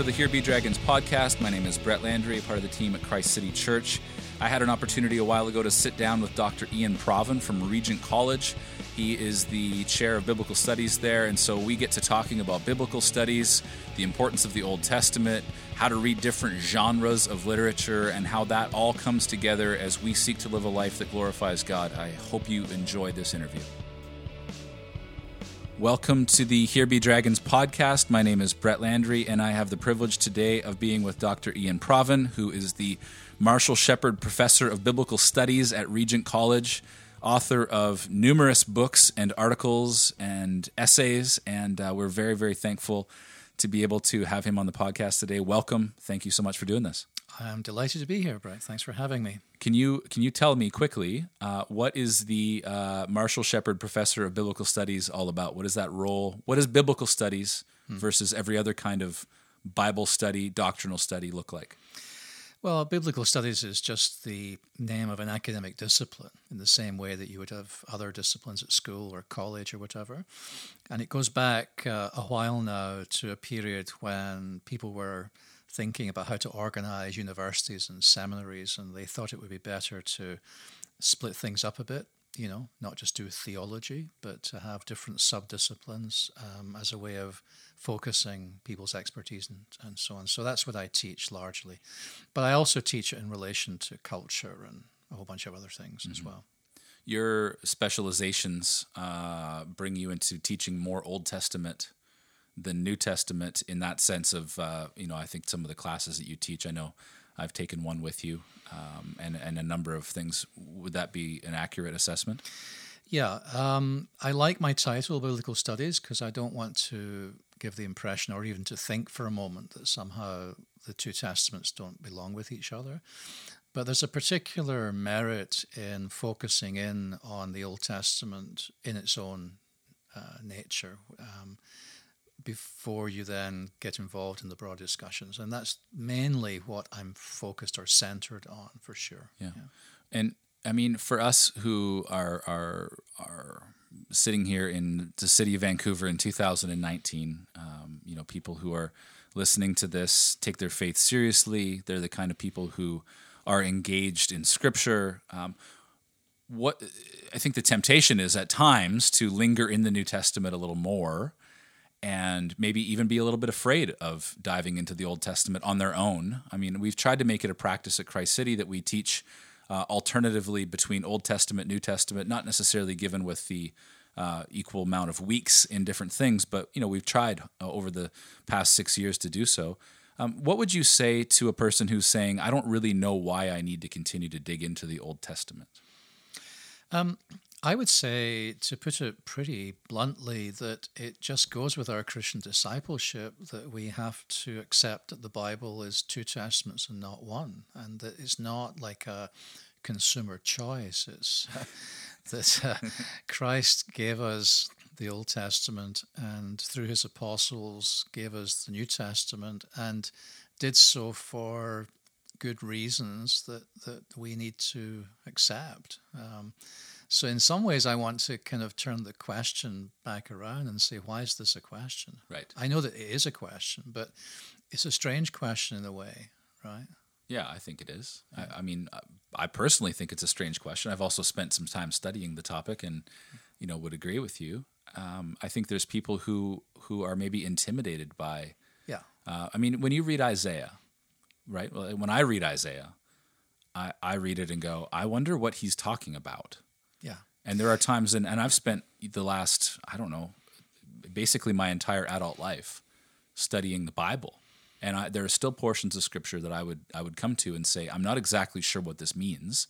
to the Here Be Dragons podcast. My name is Brett Landry, part of the team at Christ City Church. I had an opportunity a while ago to sit down with Dr. Iain Provan from Regent College. He is the chair of biblical studies there, and so we get to talking about biblical studies, the importance of the Old Testament, how to read different genres of literature, and how that all comes together as we seek to live a life that glorifies God. I hope you enjoy this interview. Welcome to the Here Be Dragons podcast. My name is Brett Landry, and I have the privilege today of being with Dr. Iain Provan, who is the Marshall Sheppard Professor of Biblical Studies at Regent College, author of numerous books and articles and essays. And uh, we're very, very thankful to be able to have him on the podcast today. Welcome. Thank you so much for doing this. I'm delighted to be here, Brett. Thanks for having me. Can you can you tell me quickly uh, what is the uh, Marshall Sheppard Professor of Biblical Studies all about? What is that role? What does biblical studies hmm. versus every other kind of Bible study, doctrinal study look like? Well, biblical studies is just the name of an academic discipline in the same way that you would have other disciplines at school or college or whatever. And it goes back uh, a while now to a period when people were thinking about how to organize universities and seminaries, and they thought it would be better to split things up a bit, you know, not just do theology, but to have different subdisciplines um, as a way of focusing people's expertise and, and so on. So that's what I teach largely. But I also teach it in relation to culture and a whole bunch of other things mm-hmm. as well. Your specializations uh, bring you into teaching more Old Testament the New Testament in that sense of uh, you know I think some of the classes that you teach I know I've taken one with you um, and and a number of things would that be an accurate assessment? Yeah, um, I like my title biblical studies because I don't want to give the impression or even to think for a moment that somehow the two testaments don't belong with each other. But there's a particular merit in focusing in on the Old Testament in its own uh, nature. Um, before you then get involved in the broad discussions. And that's mainly what I'm focused or centered on for sure. Yeah. yeah. And I mean, for us who are, are, are sitting here in the city of Vancouver in 2019, um, you know, people who are listening to this take their faith seriously. They're the kind of people who are engaged in scripture. Um, what I think the temptation is at times to linger in the New Testament a little more and maybe even be a little bit afraid of diving into the Old Testament on their own. I mean, we've tried to make it a practice at Christ City that we teach uh, alternatively between Old Testament, New Testament, not necessarily given with the uh, equal amount of weeks in different things, but you know we've tried uh, over the past six years to do so. Um, what would you say to a person who's saying, "I don't really know why I need to continue to dig into the Old Testament"? Um, I would say, to put it pretty bluntly, that it just goes with our Christian discipleship that we have to accept that the Bible is two testaments and not one, and that it's not like a consumer choice. It's that uh, Christ gave us the Old Testament and through his apostles gave us the New Testament and did so for good reasons that, that we need to accept. Um, so, in some ways, I want to kind of turn the question back around and say, why is this a question? Right. I know that it is a question, but it's a strange question in a way, right? Yeah, I think it is. Yeah. I, I, mean, I personally think it's a strange question. I've also spent some time studying the topic, and you know, would agree with you. Um, I think there's people who who are maybe intimidated by. Yeah. Uh, I mean, when you read Isaiah, right? Well, when I read Isaiah, I, I read it and go, I wonder what he's talking about. And there are times, and, and I've spent the last, I don't know, basically my entire adult life studying the Bible. And I, there are still portions of scripture that I would I would come to and say I'm not exactly sure what this means,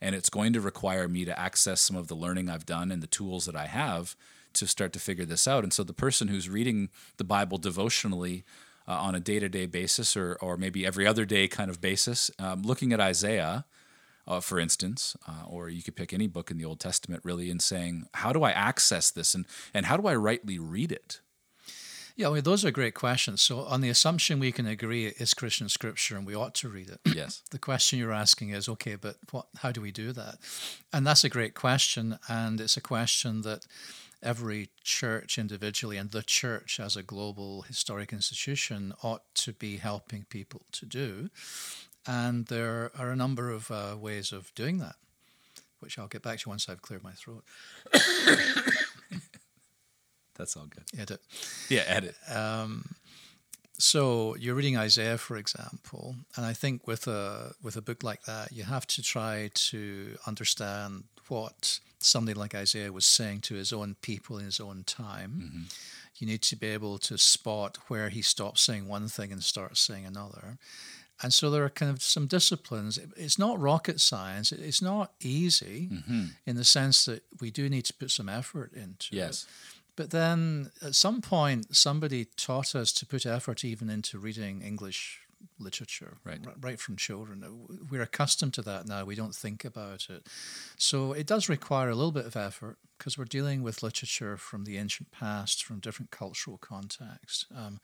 and it's going to require me to access some of the learning I've done and the tools that I have to start to figure this out. And so the person who's reading the Bible devotionally uh, on a day to day basis or or maybe every other day kind of basis, um, looking at Isaiah uh, for instance, uh, or you could pick any book in the Old Testament really and saying, how do I access this and, and how do I rightly read it? Yeah, well, those are great questions. So, on the assumption we can agree it's Christian scripture and we ought to read it. Yes. the question you're asking is, okay, but what? How do we do that? And that's a great question, and it's a question that every church individually and the church as a global historic institution ought to be helping people to do. And there are a number of uh, ways of doing that, which I'll get back to once I've cleared my throat. That's all good. Edit. Yeah, edit. Um, so you're reading Isaiah, for example, and I think with a with a book like that, you have to try to understand what somebody like Isaiah was saying to his own people in his own time. Mm-hmm. You need to be able to spot where he stops saying one thing and starts saying another. And so there are kind of some disciplines. It's not rocket science. It's not easy mm-hmm. in the sense that we do need to put some effort into yes. it. But then at some point, somebody taught us to put effort even into reading English literature, right. right from children. We're accustomed to that now. We don't think about it. So it does require a little bit of effort because we're dealing with literature from the ancient past, from different cultural contexts. Um,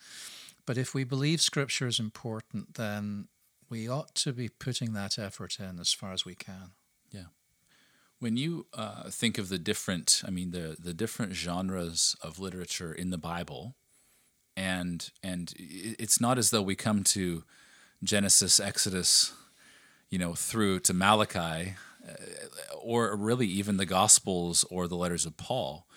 but if we believe Scripture is important, then we ought to be putting that effort in as far as we can. Yeah. When you uh, think of the different, I mean, the the different genres of literature in the Bible, and and it's not as though we come to Genesis, Exodus, you know, through to Malachi, uh, or really even the Gospels or the letters of Paul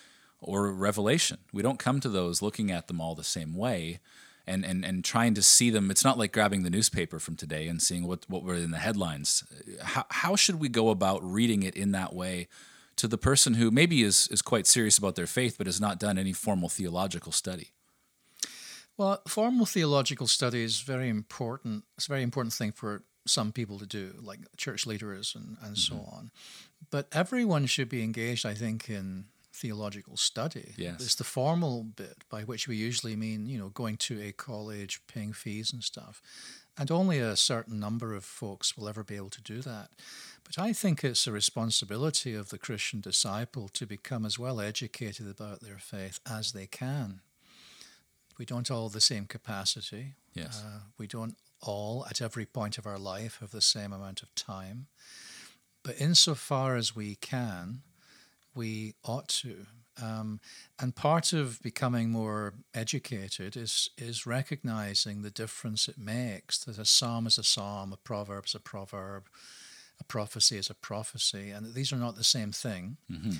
or Revelation. We don't come to those looking at them all the same way and, and, and trying to see them. It's not like grabbing the newspaper from today and seeing what, what were in the headlines. How, how should we go about reading it in that way to the person who maybe is, is quite serious about their faith but has not done any formal theological study? Well, formal theological study is very important. It's a very important thing for some people to do, like church leaders and, and mm-hmm. so on. But everyone should be engaged, I think, in theological study. Yes. It's the formal bit by which we usually mean, you know, going to a college, paying fees and stuff. And only a certain number of folks will ever be able to do that. But I think it's a responsibility of the Christian disciple to become as well educated about their faith as they can. We don't all have the same capacity. Yes. Uh, we don't all, at every point of our life, have the same amount of time. But insofar as we can, we ought to. Um, and part of becoming more educated is is recognizing the difference it makes that a psalm is a psalm, a proverb is a proverb, a prophecy is a prophecy, and that these are not the same thing. Mm-hmm.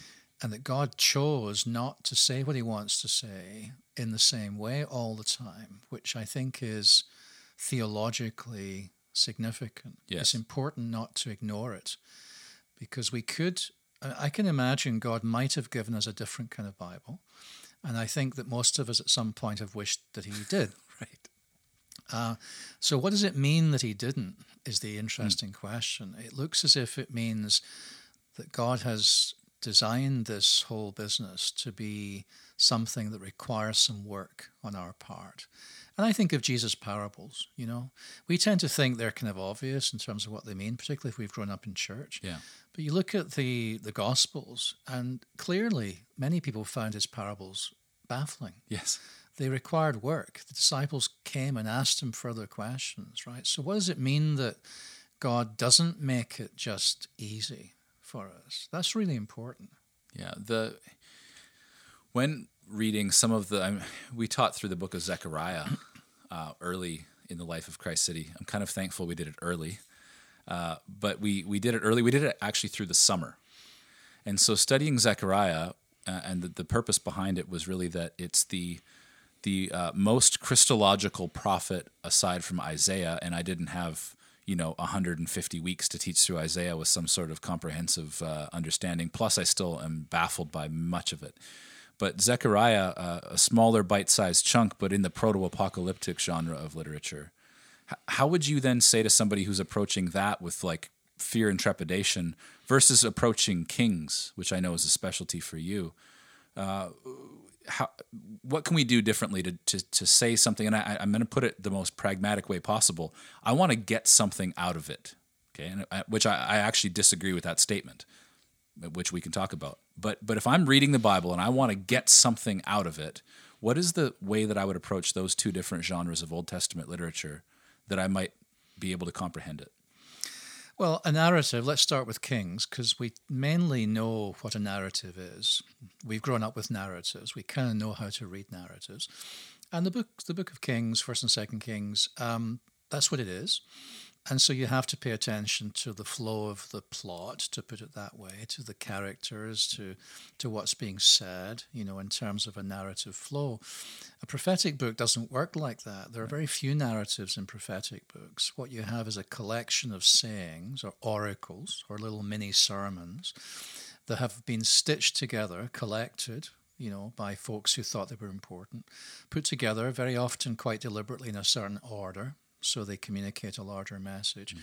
And that God chose not to say what he wants to say in the same way all the time, which I think is theologically significant. Yes. It's important not to ignore it because we could I can imagine God might have given us a different kind of Bible. And I think that most of us at some point have wished that he did. right. Uh, so, what does it mean that he didn't? Is the interesting mm. question. It looks as if it means that God has designed this whole business to be something that requires some work on our part. And I think of Jesus' parables, you know. We tend to think they're kind of obvious in terms of what they mean, particularly if we've grown up in church. Yeah. But you look at the, the Gospels, and clearly many people found his parables baffling. Yes. They required work. The disciples came and asked him further questions, right? So, what does it mean that God doesn't make it just easy for us? That's really important. Yeah. The when reading some of the, I we taught through the book of Zechariah uh, early in the life of Christ City. I'm kind of thankful we did it early uh, but we we did it early. We did it actually through the summer, and so studying Zechariah uh, and the, the, purpose behind it was really that it's the the uh, most Christological prophet aside from Isaiah, and I didn't have you know 150 weeks to teach through Isaiah with some sort of comprehensive uh, understanding. Plus, I still am baffled by much of it. But Zechariah, uh, a smaller bite-sized chunk, but in the proto-apocalyptic genre of literature how would you then say to somebody who's approaching that with like fear and trepidation versus approaching kings, which I know is a specialty for you? Uh, how, what can we do differently to, to, to say something? And I, am going to put it the most pragmatic way possible. I want to get something out of it, okay? And I, which I, I actually disagree with that statement, which we can talk about. But but if I'm reading the Bible and I want to get something out of it, what is the way that I would approach those two different genres of Old Testament literature that I might be able to comprehend it? Well, a narrative, let's start with Kings, because we mainly know what a narrative is. We've grown up with narratives. We kind of know how to read narratives. And the book, the book of Kings, First and Second Kings, um, that's what it is. And so you have to pay attention to the flow of the plot, to put it that way, to the characters, to to what's being said, you know, in terms of a narrative flow. A prophetic book doesn't work like that. There are very few narratives in prophetic books. What you have is a collection of sayings or oracles or little mini sermons that have been stitched together, collected, you know, by folks who thought they were important, put together very often quite deliberately in a certain order so they communicate a larger message. Mm.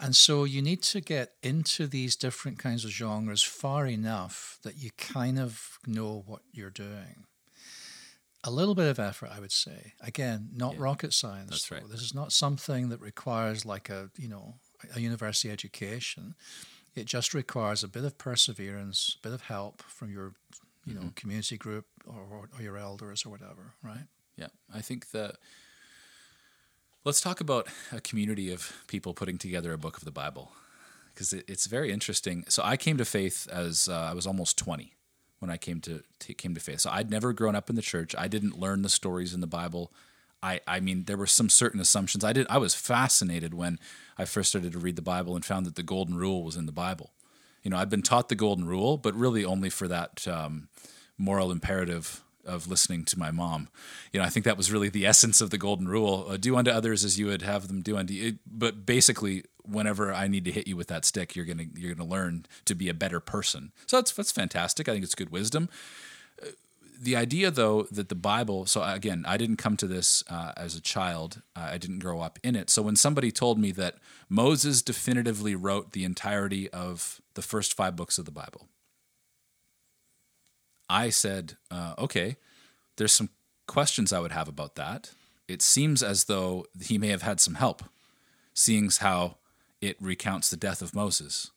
And so you need to get into these different kinds of genres far enough that you kind of know what you're doing. A little bit of effort, I would say. Again, not yeah, rocket science. That's right. This is not something that requires like a, you know, a university education. It just requires a bit of perseverance, a bit of help from your, you know, mm-hmm. community group or, or your elders or whatever, right? Yeah, I think that Let's talk about a community of people putting together a book of the Bible because it, it's very interesting. So I came to faith as uh, I was almost 20 when I came to, to, came to faith. So I'd never grown up in the church. I didn't learn the stories in the Bible. I, I mean, there were some certain assumptions. I did. I was fascinated when I first started to read the Bible and found that the Golden Rule was in the Bible. You know, I'd been taught the Golden Rule, but really only for that um, moral imperative of listening to my mom. You know, I think that was really the essence of the golden rule: uh, do unto others as you would have them do unto you. But basically, whenever I need to hit you with that stick, you're gonna you're gonna learn to be a better person. So that's that's fantastic. I think it's good wisdom. Uh, the idea, though, that the Bible. So again, I didn't come to this uh, as a child. Uh, I didn't grow up in it. So when somebody told me that Moses definitively wrote the entirety of the first five books of the Bible, I said, uh, okay, there's some questions I would have about that. It seems as though he may have had some help, seeing how it recounts the death of Moses.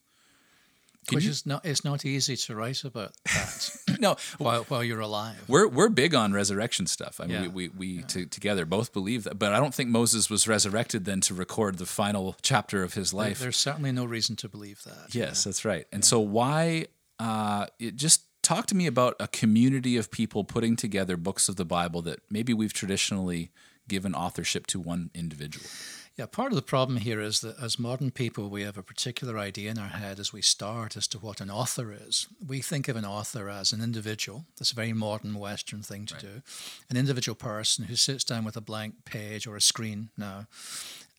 Can Which you, is not it's not easy to write about that. no, while while you're alive. We're we're big on resurrection stuff. I mean, yeah. we we, we yeah. t- together both believe that, but I don't think Moses was resurrected then to record the final chapter of his life. There, there's certainly no reason to believe that. Yes, yeah. that's right. And so why? Uh, it just talk to me about a community of people putting together books of the Bible that maybe we've traditionally given authorship to one individual. Yeah, part of the problem here is that as modern people, we have a particular idea in our head as we start as to what an author is. We think of an author as an individual. That's a very modern Western thing to right. do. An individual person who sits down with a blank page or a screen now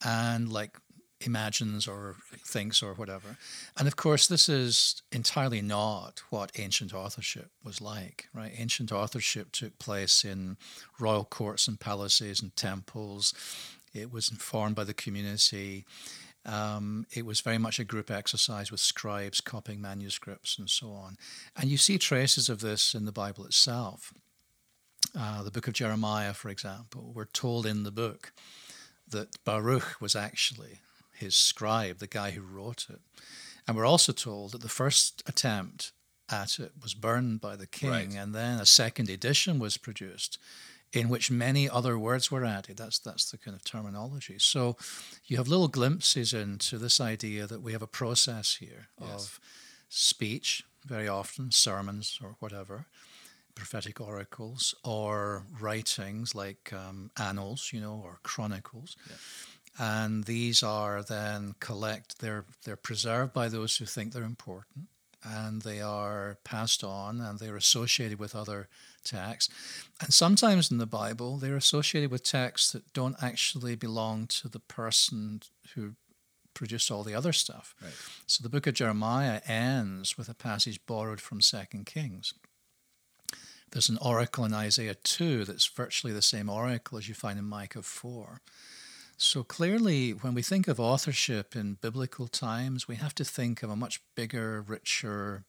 and, like imagines or thinks or whatever. And of course, this is entirely not what ancient authorship was like, right? Ancient authorship took place in royal courts and palaces and temples. It was informed by the community. Um, it was very much a group exercise with scribes copying manuscripts and so on. And you see traces of this in the Bible itself. Uh, the book of Jeremiah, for example, we're told in the book that Baruch was actually his scribe, the guy who wrote it. And we're also told that the first attempt at it was burned by the king, right. and then a second edition was produced in which many other words were added. That's that's the kind of terminology. So you have little glimpses into this idea that we have a process here yes. of speech, very often sermons or whatever, prophetic oracles, or writings like um, annals, you know, or chronicles. Yeah and these are then collect they're they're preserved by those who think they're important and they are passed on and they're associated with other texts. And sometimes in the bible they're associated with texts that don't actually belong to the person who produced all the other stuff. Right. so the book of jeremiah ends with a passage borrowed from second kings. There's an oracle in isaiah 2 that's virtually the same oracle as you find in micah 4 so clearly, when we think of authorship in biblical times, we have to think of a much bigger, richer,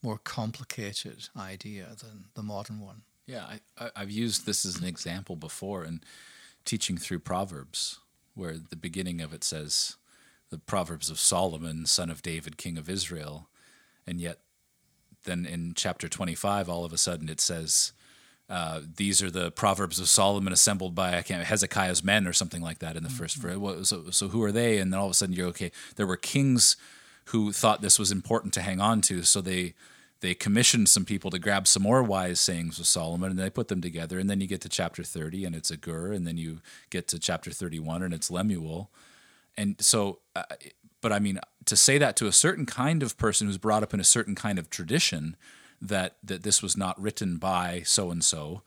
more complicated idea than the modern one. Yeah, I, have used this as an example before in teaching through Proverbs, where the beginning of it says, the Proverbs of Solomon, son of David, king of Israel. And yet, then in chapter 25, all of a sudden it says, uh, these are the proverbs of Solomon assembled by Hezekiah's men or something like that in the first verse. So, so who are they? And then all of a sudden you're okay. There were kings who thought this was important to hang on to, so they they commissioned some people to grab some more wise sayings of Solomon and they put them together. And then you get to chapter 30 and it's Agur. And then you get to chapter 31 and it's Lemuel. And so, uh, but I mean, to say that to a certain kind of person who's brought up in a certain kind of tradition that, that this was not written by so and so,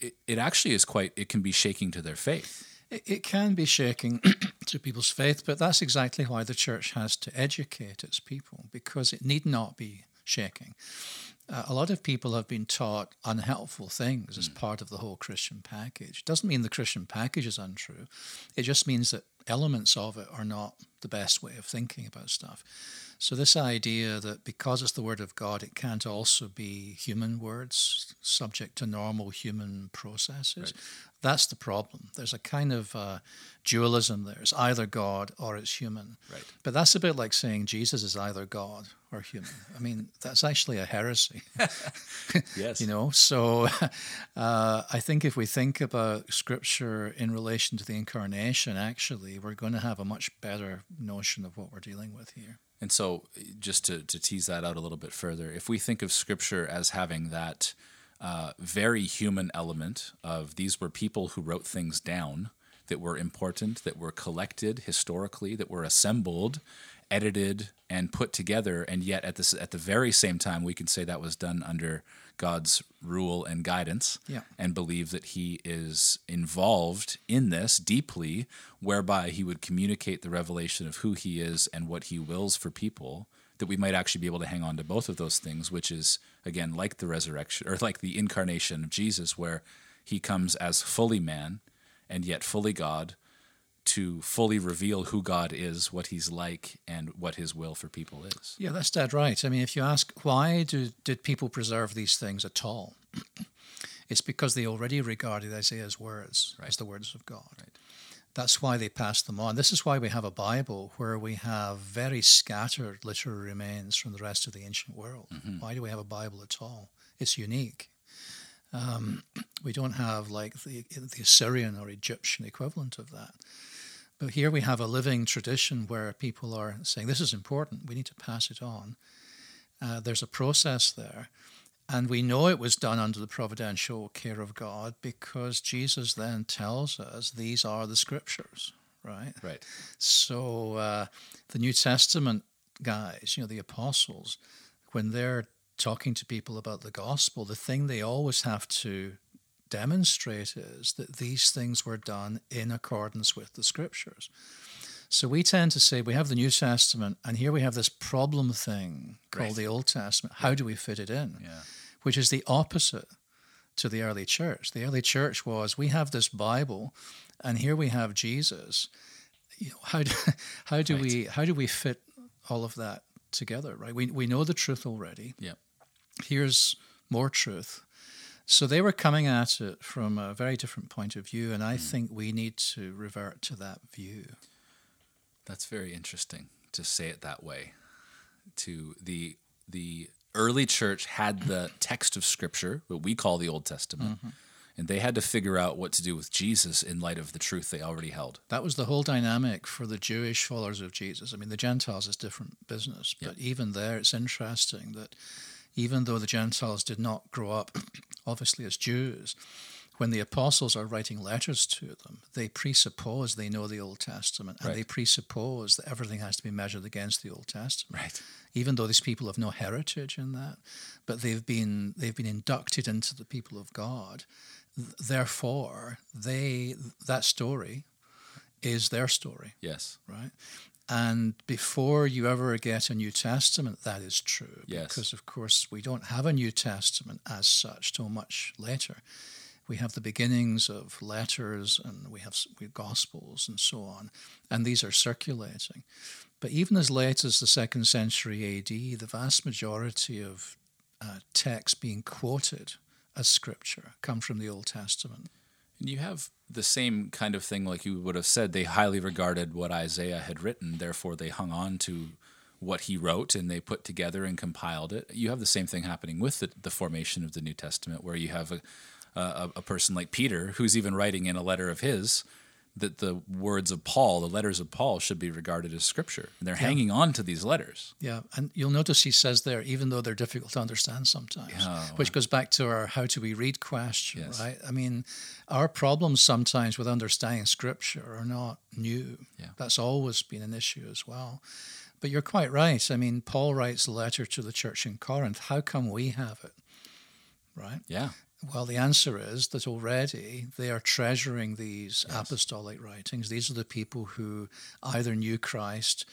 it actually is quite, it can be shaking to their faith. It, it can be shaking to people's faith, but that's exactly why the church has to educate its people because it need not be shaking. Uh, a lot of people have been taught unhelpful things as mm. part of the whole Christian package. Doesn't mean the Christian package is untrue. It just means that elements of it are not the best way of thinking about stuff. So, this idea that because it's the Word of God, it can't also be human words subject to normal human processes, right. that's the problem. There's a kind of uh, dualism there. It's either God or it's human. Right. But that's a bit like saying Jesus is either God or human. I mean, that's actually a heresy. yes. You know, so uh, I think if we think about Scripture in relation to the incarnation, actually, we're going to have a much better notion of what we're dealing with here. And so, just to, to tease that out a little bit further, if we think of Scripture as having that uh, very human element of these were people who wrote things down that were important, that were collected historically, that were assembled, edited, and put together, and yet at this at the very same time, we can say that was done under God's rule and guidance yeah. and believe that He is involved in this deeply, whereby He would communicate the revelation of who He is and what He wills for people, that we might actually be able to hang on to both of those things, which is, again, like the resurrection or like the incarnation of Jesus, where He comes as fully man and yet fully God to fully reveal who God is, what He's like, and what His will for people is. Yeah, that's dead right. I mean, if you ask why do, did people preserve these things at all, it's because they already regarded Isaiah's words right. as the words of God. Right. That's why they passed them on. This is why we have a Bible where we have very scattered literary remains from the rest of the ancient world. Mm-hmm. Why do we have a Bible at all? It's unique. Um, we don't have like the, the Assyrian or Egyptian equivalent of that. But here we have a living tradition where people are saying, this is important, we need to pass it on. Uh, there's a process there. And we know it was done under the providential care of God because Jesus then tells us these are the scriptures, right? Right. So uh, the New Testament guys, you know, the apostles, when they're talking to people about the gospel, the thing they always have to demonstrate is that these things were done in accordance with the scriptures. So we tend to say we have the New Testament, and here we have this problem thing called right. the Old Testament. How do we fit it in? Yeah. Which is the opposite to the early church. The early church was we have this Bible, and here we have Jesus. You know, how do, how do right. we how do we fit all of that together? Right. We we know the truth already. Yeah. Here's more truth. So they were coming at it from a very different point of view, and I mm. think we need to revert to that view. That's very interesting to say it that way. To the the early church had the text of Scripture, what we call the Old Testament, mm-hmm. and they had to figure out what to do with Jesus in light of the truth they already held. That was the whole dynamic for the Jewish followers of Jesus. I mean, the Gentiles is different business, but yep. even there, it's interesting that even though the Gentiles did not grow up, obviously, as Jews, when the apostles are writing letters to them, they presuppose they know the Old Testament and right. they presuppose that everything has to be measured against the Old Testament. Right. Even though these people have no heritage in that, but they've been they've been inducted into the people of God. Therefore, they that story is their story. Yes. Right. And before you ever get a New Testament, that is true. Yes. Because, of course, we don't have a New Testament as such till much later. We have the beginnings of letters and we have, we have Gospels and so on, and these are circulating. But even as late as the second century AD, the vast majority of uh, texts being quoted as scripture come from the Old Testament. And you have the same kind of thing, like you would have said. They highly regarded what Isaiah had written, therefore they hung on to what he wrote and they put together and compiled it. You have the same thing happening with the, the formation of the New Testament, where you have a, a, a person like Peter who's even writing in a letter of his that the words of Paul, the letters of Paul, should be regarded as scripture. And they're yeah. hanging on to these letters. Yeah, and you'll notice he says there, even though they're difficult to understand sometimes, yeah, which goes back to our how do we read question, yes. right? I mean, our problems sometimes with understanding scripture are not new. Yeah. That's always been an issue as well. But you're quite right. I mean, Paul writes a letter to the church in Corinth. How come we have it? Right? Yeah. Well, the answer is that already they are treasuring these yes. apostolic writings. These are the people who either knew Christ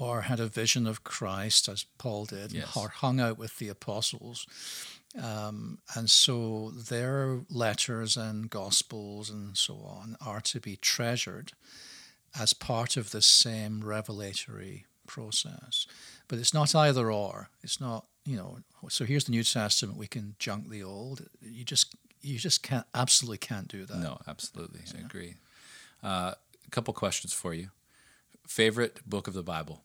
or had a vision of Christ, as Paul did, yes. or hung out with the apostles. Um, and so their letters and gospels and so on are to be treasured as part of the same revelatory process. But it's not either or. It's not you know, so here's the New Testament. We can junk the Old. You just you just can't absolutely can't do that. No, absolutely, I agree. Uh, a couple questions for you. Favorite book of the Bible?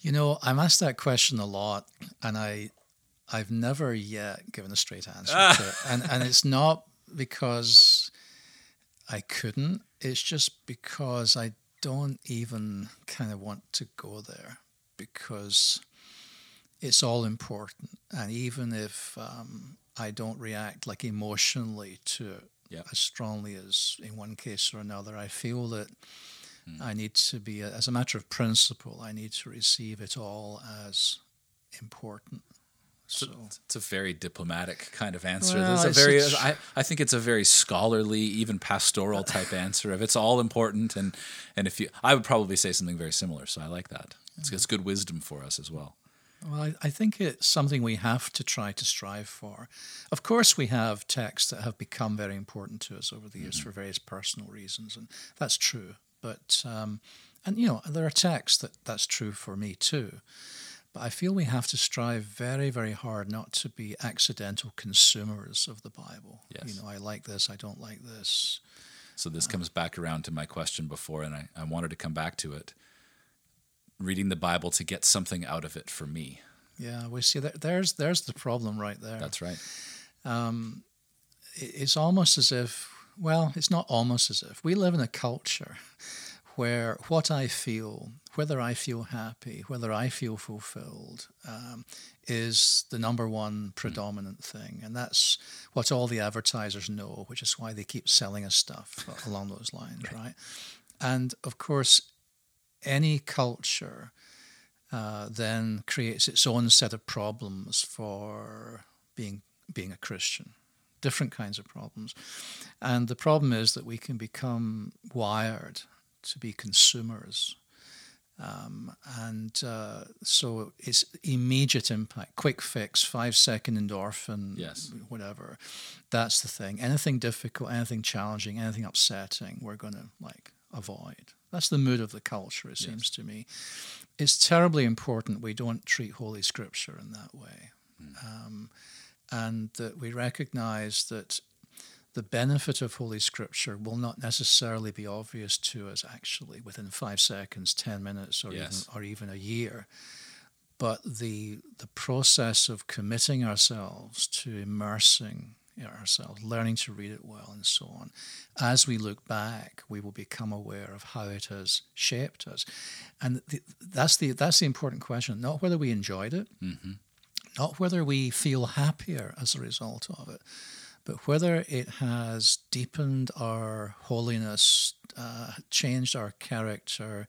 You know, I'm asked that question a lot, and I I've never yet given a straight answer to it. And and it's not because I couldn't. It's just because I don't even kind of want to go there because it's all important. And even if um, I don't react like emotionally to it yeah. as strongly as in one case or another, I feel that mm. I need to be, as a matter of principle, I need to receive it all as important. So it's a very diplomatic kind of answer. Well, a very, I, I think it's a very scholarly, even pastoral type answer of it's all important. And, and if you, I would probably say something very similar. So I like that. It's, it's good wisdom for us as well. Well, I, I, think it's something we have to try to strive for. Of course, we have texts that have become very important to us over the years mm-hmm. for various personal reasons, and that's true. But, um, and you know, there are texts that that's true for me too. But I feel we have to strive very, very hard not to be accidental consumers of the Bible. Yes. You know, I like this, I don't like this. So this uh, comes back around to my question before, and I, I wanted to come back to it reading the Bible to get something out of it for me. Yeah, we see that there's there's the problem right there. That's right. Um, it's almost as if, well, it's not almost as if we live in a culture where what I feel, whether I feel happy, whether I feel fulfilled, um, is the number one predominant thing. And that's what all the advertisers know, which is why they keep selling us stuff along those lines, right? right? And of course, any culture uh, then creates its own set of problems for being being a Christian, different kinds of problems, and the problem is that we can become wired to be consumers. Um, and uh, so it's immediate impact, quick fix, five second endorphin, yes. whatever. That's the thing. Anything difficult, anything challenging, anything upsetting, we're going to like avoid. That's the mood of the culture, it yes. seems to me. It's terribly important we don't treat Holy Scripture in that way. Mm. Um, and that we recognize that the benefit of Holy Scripture will not necessarily be obvious to us actually within five seconds, 10 minutes, or, yes. even, or even a year. But the, the process of committing ourselves to immersing ourselves, learning to read it well, and so on. As we look back, we will become aware of how it has shaped us, and the, that's the that's the important question. Not whether we enjoyed it, mm-hmm. not whether we feel happier as a result of it, but whether it has deepened our holiness, uh, changed our character,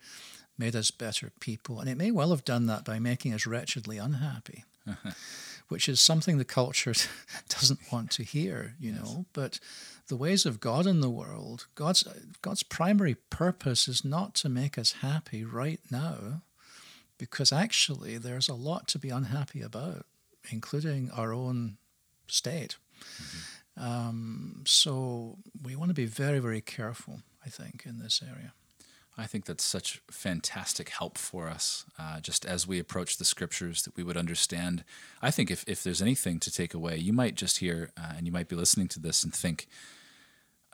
made us better people, and it may well have done that by making us wretchedly unhappy. which is something the culture doesn't want to hear, you yes. know. But the ways of God in the world, God's God's primary purpose is not to make us happy right now, because actually there's a lot to be unhappy about, including our own state. Mm-hmm. Um, so we want to be very, very careful, I think, in this area. I think that's such fantastic help for us, uh, just as we approach the scriptures, that we would understand. I think if, if there's anything to take away, you might just hear uh, and you might be listening to this and think,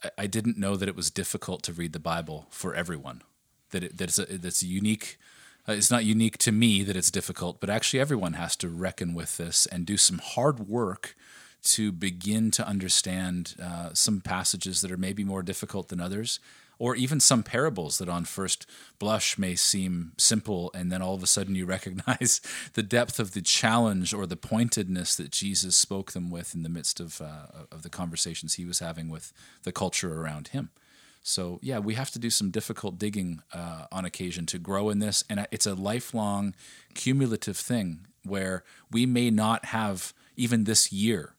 I, I, didn't know that it was difficult to read the Bible for everyone, that, it, that it's, a, that's a unique uh, it's not unique to me that it's difficult, but actually everyone has to reckon with this and do some hard work to begin to understand uh, some passages that are maybe more difficult than others, or even some parables that on first blush may seem simple, and then all of a sudden you recognize the depth of the challenge or the pointedness that Jesus spoke them with in the midst of, uh, of the conversations he was having with the culture around him. So, yeah, we have to do some difficult digging uh, on occasion to grow in this. And it's a lifelong cumulative thing where we may not have, even this year,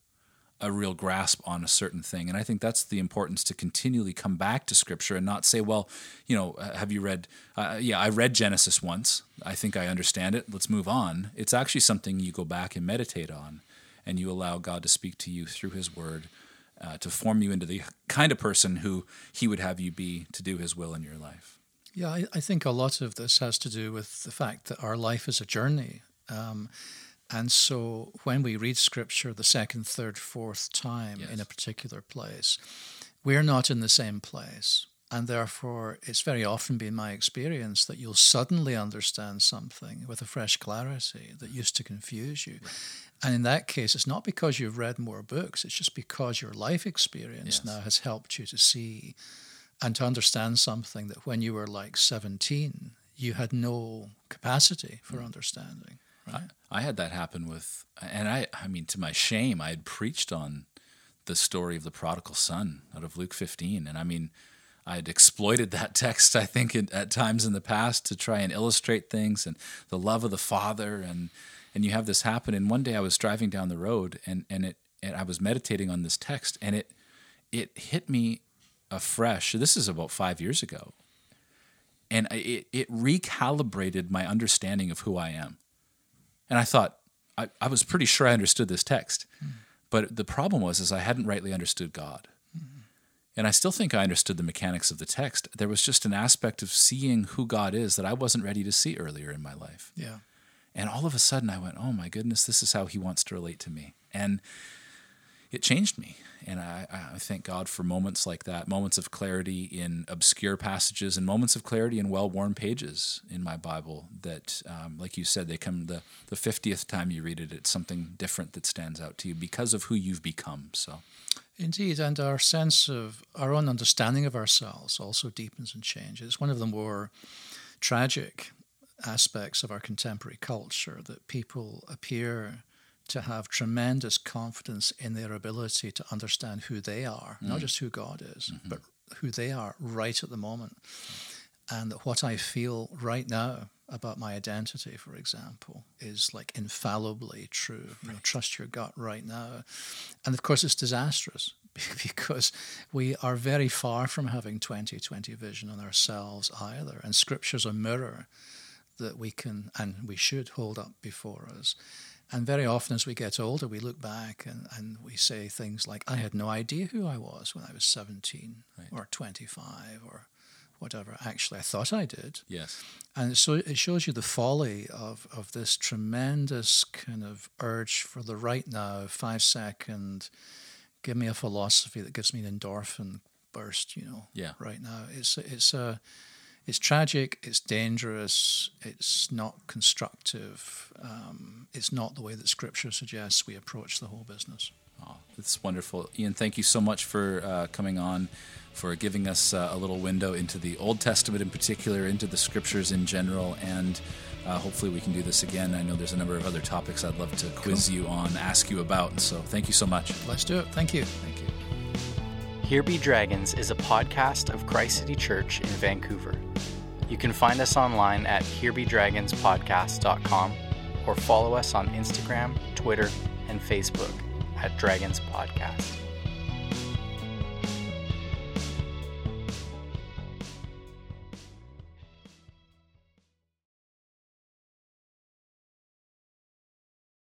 a real grasp on a certain thing. And I think that's the importance to continually come back to Scripture and not say, well, you know, uh, have you read, uh, yeah, I read Genesis once. I think I understand it. Let's move on. It's actually something you go back and meditate on and you allow God to speak to you through His Word uh, to form you into the kind of person who He would have you be to do His will in your life. Yeah, I, I think a lot of this has to do with the fact that our life is a journey. Um, and so when we read scripture the second, third, fourth time yes. in a particular place, we're not in the same place. And therefore, it's very often been my experience that you'll suddenly understand something with a fresh clarity that used to confuse you. Right. And in that case, it's not because you've read more books, it's just because your life experience yes. now has helped you to see and to understand something that when you were like 17, you had no capacity for mm. understanding. Right? I, I had that happen with, and I, I mean, to my shame, I had preached on the story of the prodigal son out of Luke 15. And I mean, I had exploited that text, I think, at times in the past to try and illustrate things and the love of the Father. And, and you have this happen. And one day I was driving down the road and, and, it, and I was meditating on this text and it, it hit me afresh. This is about five years ago. And it, it recalibrated my understanding of who I am. And I thought, I, I was pretty sure I understood this text. Mm. But the problem was is I hadn't rightly understood God. Mm. And I still think I understood the mechanics of the text. There was just an aspect of seeing who God is that I wasn't ready to see earlier in my life. Yeah. And all of a sudden I went, "Oh my goodness, this is how he wants to relate to me." And it changed me. And I, I, thank God for moments like that, moments of clarity in obscure passages and moments of clarity in well worn pages in my Bible that, um, like you said, they come the, the 50th time you read it, it's something different that stands out to you because of who you've become. So, Indeed, and our sense of our own understanding of ourselves also deepens and changes. One of the more tragic aspects of our contemporary culture that people appear to have tremendous confidence in their ability to understand who they are, mm. not just who God is, mm-hmm. but who they are right at the moment. And that what I feel right now about my identity, for example, is like infallibly true. Right. You know, trust your gut right now. And of course, it's disastrous because we are very far from having 2020 vision on ourselves either. And scripture's a mirror that we can and we should hold up before us. And very often, as we get older, we look back and, and we say things like, I had no idea who I was when I was 17 right. or 25 or whatever. Actually, I thought I did. Yes. And so it shows you the folly of, of this tremendous kind of urge for the right now, five second, give me a philosophy that gives me an endorphin burst, you know, yeah. right now. It's, it's a it's tragic, it's dangerous, it's not constructive, um, it's not the way that Scripture suggests we approach the whole business. Oh, that's wonderful. Iain, thank you so much for uh, coming on, for giving us uh, a little window into the Old Testament in particular, into the Scriptures in general, and uh, hopefully we can do this again. I know there's a number of other topics I'd love to quiz cool. you on, ask you about, so thank you so much. Let's do it. Thank you. Thank you. Here Be Dragons is a podcast of Christ City Church in Vancouver. You can find us online at herebedragonspodcast.com or follow us on Instagram, Twitter, and Facebook at Dragons Podcast.